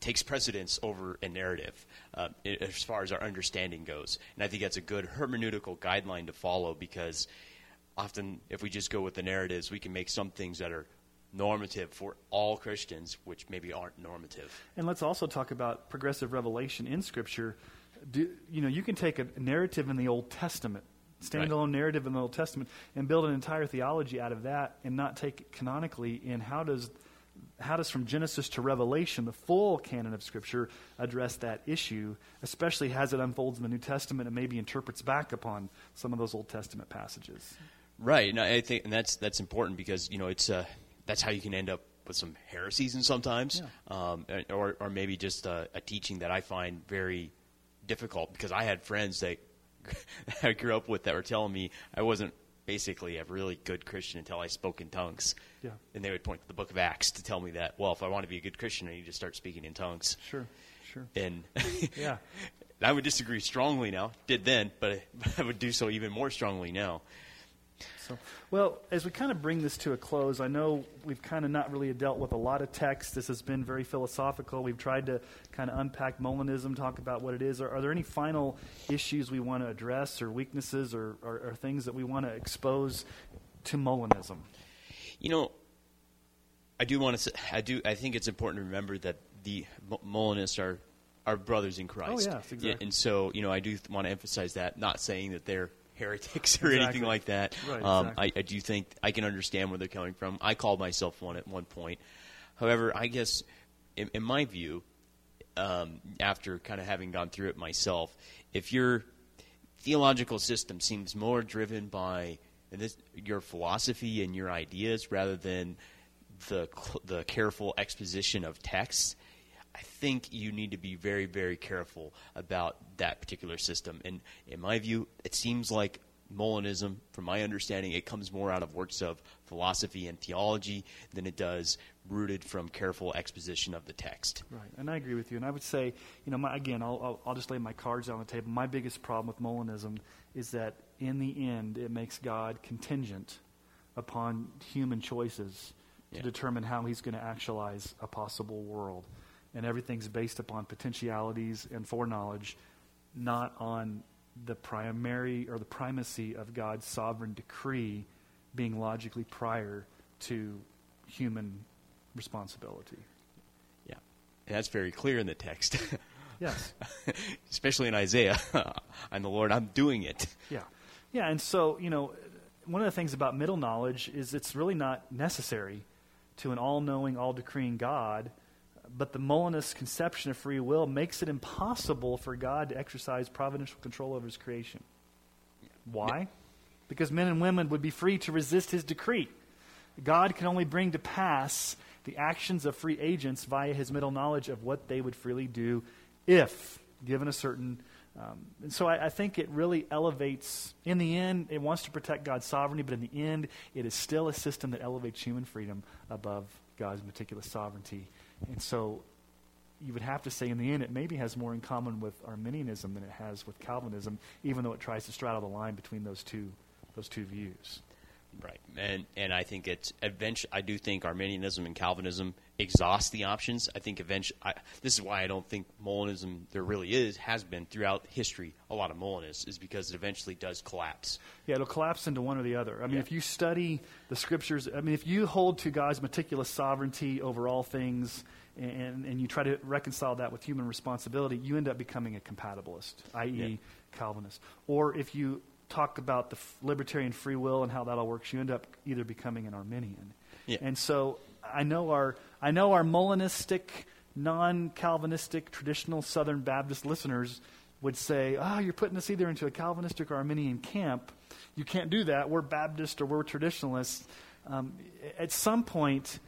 takes precedence over a narrative uh, as far as our understanding goes, and I think that's a good hermeneutical guideline to follow because often if we just go with the narratives, we can make some things that are normative for all Christians, which maybe aren't normative. And let's also talk about progressive revelation in Scripture. Do, you know, you can take a narrative in the Old Testament, standalone narrative in the Old Testament, and build an entire theology out of that, and not take it canonically in how does how does from Genesis to Revelation the full canon of Scripture address that issue, especially as it unfolds in the New Testament and maybe interprets back upon some of those Old Testament passages. Right, and I think and that's that's important because you know it's uh, that's how you can end up with some heresies and sometimes, um, or or maybe just a, a teaching that I find very difficult because I had friends that I grew up with that were telling me I wasn't basically a really good Christian until I spoke in tongues. Yeah. And they would point to the Book of Acts to tell me that. Well, if I want to be a good Christian, I need to start speaking in tongues. Sure, sure. And Yeah. I would disagree strongly now. Did then, but I would do so even more strongly now. So, well, as we kind of bring this to a close, I know we've kind of not really dealt with a lot of text. This has been very philosophical. We've tried to kind of unpack Molinism, talk about what it is. Are, are there any final issues we want to address, or weaknesses, or, or, or things that we want to expose to Molinism? You know, I do want to. Say, I do. I think it's important to remember that the Molinists are are brothers in Christ. Oh, yes, exactly. and so you know, I do th- want to emphasize that. Not saying that they're heretics or Exactly. anything like that. Right, um, exactly. I, I do think I can understand where they're coming from. I called myself one at one point. However, I guess in, in my view, um, after kind of having gone through it myself, if your theological system seems more driven by this, your philosophy and your ideas rather than the the careful exposition of texts, I think you need to be very very careful about that particular system. And in my view, it seems like Molinism, from my understanding, it comes more out of works of philosophy and theology than it does rooted from careful exposition of the text. Right, and I agree with you. And I would say, you know, my, again, I'll, I'll, I'll just lay my cards on the table. My biggest problem with Molinism is that in the end, it makes God contingent upon human choices to Yeah. determine how he's going to actualize a possible world. And everything's based upon potentialities and foreknowledge, not on the primary or the primacy of God's sovereign decree being logically prior to human responsibility. Yeah, that's very clear in the text, Yes. especially in Isaiah. I'm the Lord; I'm doing it. Yeah. Yeah, and so, you know, one of the things about middle knowledge is it's really not necessary to an all knowing, all decreeing God, but the Molinist conception of free will makes it impossible for God to exercise providential control over his creation. Why? Because men and women would be free to resist his decree. God can only bring to pass the actions of free agents via his middle knowledge of what they would freely do if given a certain. Um, and so I, I think it really elevates, in the end, it wants to protect God's sovereignty, but in the end, it is still a system that elevates human freedom above God's meticulous sovereignty. And so you would have to say, in the end, it maybe has more in common with Arminianism than it has with Calvinism, even though it tries to straddle the line between those two, those two views. Right, and and I think it's eventually. I do think Arminianism and Calvinism exhaust the options. I think eventually. I, this is why I don't think Molinism there really is has been throughout history a lot of Molinists is because it eventually does collapse. Yeah, it'll collapse into one or the other. I mean, Yeah. if you study the scriptures, I mean, if you hold to God's meticulous sovereignty over all things and, and you try to reconcile that with human responsibility, you end up becoming a compatibilist, i.e., Yeah. Calvinist. Or if you talk about the f- libertarian free will and how that all works, you end up either becoming an Arminian. Yeah. And so I know our, I know our Molinistic, non Calvinistic, traditional Southern Baptist listeners would say, oh, you're putting us either into a Calvinistic or Arminian camp. You can't do that. We're Baptist or we're traditionalists. um, at some point,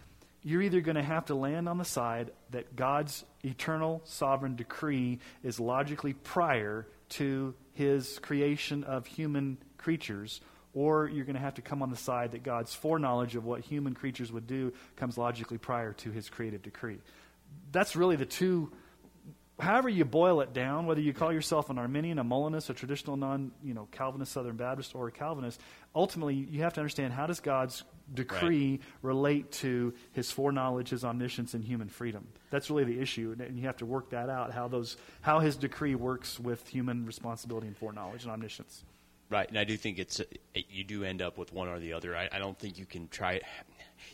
you're either going to have to land on the side that God's eternal sovereign decree is logically prior to his creation of human creatures, or you're going to have to come on the side that God's foreknowledge of what human creatures would do comes logically prior to his creative decree. That's really the two however you boil it down, whether you call yourself an Arminian, a Molinist, a traditional non, you know, Calvinist, Southern Baptist, or a Calvinist, ultimately you have to understand how does God's decree right. relate to His foreknowledge, His omniscience, and human freedom. That's really the issue, and you have to work that out how those how His decree works with human responsibility and foreknowledge and omniscience. Right, and I do think it's you do end up with one or the other. I, I don't think you can try.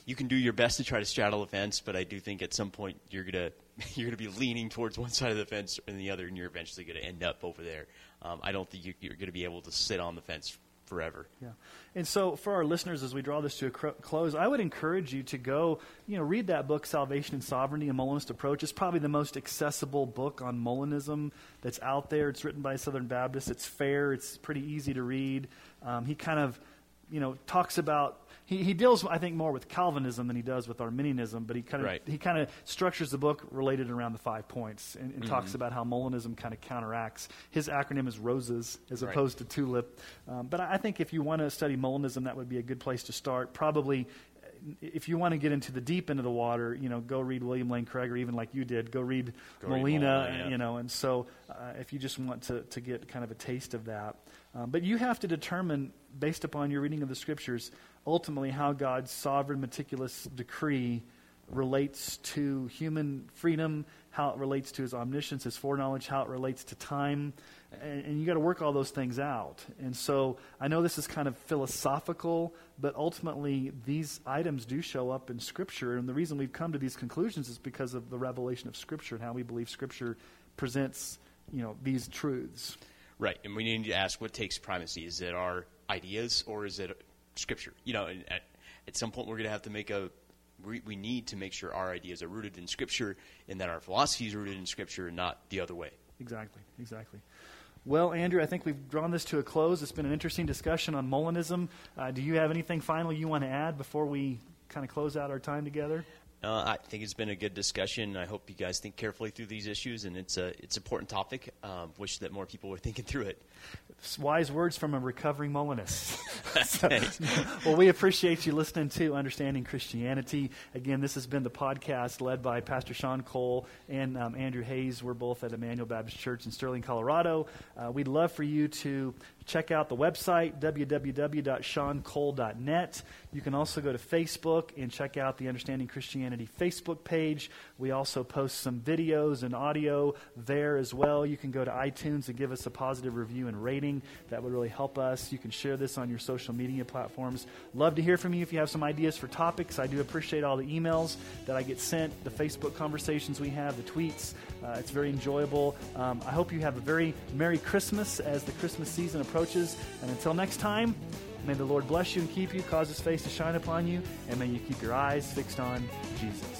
You can do your best to try to straddle the fence, but I do think at some point you're gonna you're gonna be leaning towards one side of the fence and the other, and you're eventually gonna end up over there. Um, I don't think you, you're gonna be able to sit on the fence forever. Yeah. And so for our listeners, as we draw this to a cr- close, I would encourage you to go, you know, read that book, Salvation and Sovereignty, A Molinist Approach. It's probably the most accessible book on Molinism that's out there. It's written by a Southern Baptist. It's fair. It's pretty easy to read. Um, he kind of, you know, talks about he, he deals, I think, more with Calvinism than he does with Arminianism, but he kind of right. he kind of structures the book related around the five points and, and mm-hmm. talks about how Molinism kind of counteracts. His acronym is ROSES as right. opposed to TULIP. Um, but I think if you want to study Molinism, that would be a good place to start. Probably if you want to get into the deep end of the water, you know, go read William Lane Craig, or even like you did, go read go Molina, read Molina yeah. you know. And so, uh, if you just want to, to get kind of a taste of that, um, but you have to determine, based upon your reading of the scriptures, ultimately how God's sovereign, meticulous decree relates to human freedom, how it relates to his omniscience, his foreknowledge, how it relates to time. And, and you got to work all those things out. And so I know this is kind of philosophical, but ultimately these items do show up in Scripture. And the reason we've come to these conclusions is because of the revelation of Scripture and how we believe Scripture presents you know, these truths. Right. And we need to ask what takes primacy. Is it our ideas or is it Scripture. You know, at, at some point we're going to have to make a. We, we need to make sure our ideas are rooted in Scripture, and that our philosophy is rooted in Scripture, and not the other way. Exactly. Exactly. Well, Andrew, I think we've drawn this to a close. It's been an interesting discussion on Molinism. Uh, do you have anything final you want to add before we kind of close out our time together? Uh, I think it's been a good discussion. I hope you guys think carefully through these issues, and it's a it's an important topic. Um, wish that more people were thinking through it. Wise words from a recovering Molinist. so, well, we appreciate you listening to Understanding Christianity. Again, this has been the podcast led by Pastor Sean Cole and um, Andrew Hayes. We're both at Emmanuel Baptist Church in Sterling, Colorado. Uh, we'd love for you to check out the website, www.seancole.net. You can also go to Facebook and check out the Understanding Christianity Facebook page. We also post some videos and audio there as well. You can go to iTunes and give us a positive review and rating. That would really help us. You can share this on your social media platforms. Love to hear from you if you have some ideas for topics. I do appreciate all the emails that I get sent, the Facebook conversations we have, the tweets. Uh, it's very enjoyable. Um, I hope you have a very Merry Christmas as the Christmas season approaches approaches. And until next time, may the Lord bless you and keep you, cause his face to shine upon you, and may you keep your eyes fixed on Jesus.